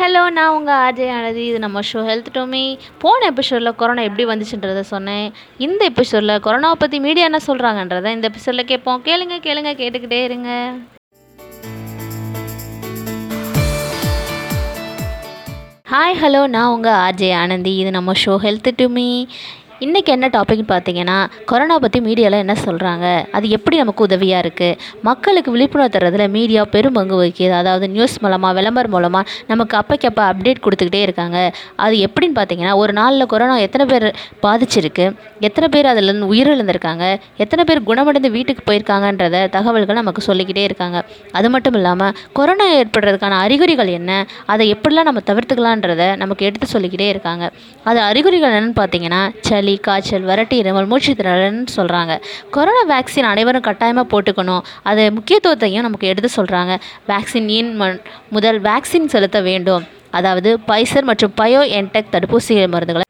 Hello நான் உங்கள் ஆஜய் ஆனதி இது நம்ம ஷோ ஹெல்த் டோமி போன எபிசோடில் கொரோனா எப்படி வந்துச்சுன்றதை சொன்னேன். இந்த எபிசோடில் கொரோனாவை பற்றி மீடியா என்ன சொல்கிறாங்கன்றதை இந்த எபிசோடில் கேட்போம். கேளுங்க கேளுங்க கேட்டுக்கிட்டே இருங்க. ஹாய் ஹலோ நான் உங்கள் ஆர்ஜே ஆனந்தி. இது நம்ம ஷோ ஹெல்த் டு மீ இன்றைக்கி என்ன டாபிக்னு பார்த்தீங்கன்னா கொரோனா பற்றி மீடியாவில் என்ன சொல்கிறாங்க அது எப்படி நமக்கு உதவியாக இருக்குது மக்களுக்கு விழிப்புணர்வு தர்றதில் மீடியா பெரும் பங்கு வகிக்குது. அதாவது நியூஸ் மூலமாக விளம்பரம் மூலமாக நமக்கு அப்பைக்கப்போ அப்டேட் கொடுத்துக்கிட்டே இருக்காங்க. அது எப்படின்னு பார்த்தீங்கன்னா ஒரு நாளில் கொரோனா எத்தனை பேர் பாதிச்சிருக்கு? எத்தனை பேர் அதில் உயிரிழந்திருக்காங்க? எத்தனை பேர் குணமடைந்து வீட்டுக்கு போயிருக்காங்கன்றத தகவல்கள் நமக்கு சொல்லிக்கிட்டே இருக்காங்க. அது மட்டும் இல்லாமல் கொரோனா ஏற்படுறதுக்கான அறிகுறிகள் என்ன? அதை எப்படிலாம் நம்ம தவிர்த்துக்கலான்றத நமக்கு எடுத்து சொல்லிக்கிட்டே இருக்காங்க. அது அறிகுறிகள் என்னென்னு பார்த்தீங்கன்னா சளி காய்ச்சல் வறட்டு இருமல் மூச்சு திணறல்னு சொல்கிறாங்க கொரோனா வேக்சின் அனைவரும் கட்டாயமாக போட்டுக்கணும். அது முக்கியத்துவத்தையும் நமக்கு எடுத்து சொல்கிறாங்க வேக்சின் இன் முதல் வேக்சின் செலுத்த வேண்டும். அதாவது பைசர் மற்றும் பயோ என்டெக் தடுப்பூசி மருந்துகளை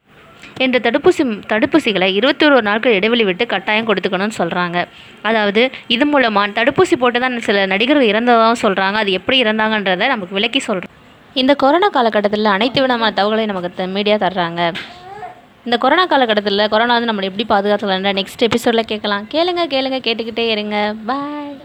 என்ற தடுப்பூசி தடுப்பூசிகளை இருபத்தி ஒரு நாட்கள் இடைவெளி விட்டு கட்டாயம் கொடுத்துக்கணும்னு சொல்கிறாங்க அதாவது இது மூலமாக தடுப்பூசி போட்டு தான் சில நடிகர்கள் இறந்ததாகவும் சொல்கிறாங்க அது எப்படி இறந்தாங்கன்றதை நமக்கு விளக்கி சொல்கிறோம் இந்த கொரோனா காலகட்டத்தில் அனைத்து விதமான தகவலையும் நமக்கு மீடியா தர்றாங்க. இந்த கொரோனா காலகட்டத்தில் கொரோனா வந்து நம்மளை எப்படி பாதுகாத்துக்கலான்ற நெக்ஸ்ட் எபிசோடில் கேட்கலாம். கேளுங்க கேளுங்க கேட்டுக்கிட்டே இருங்க. பாய்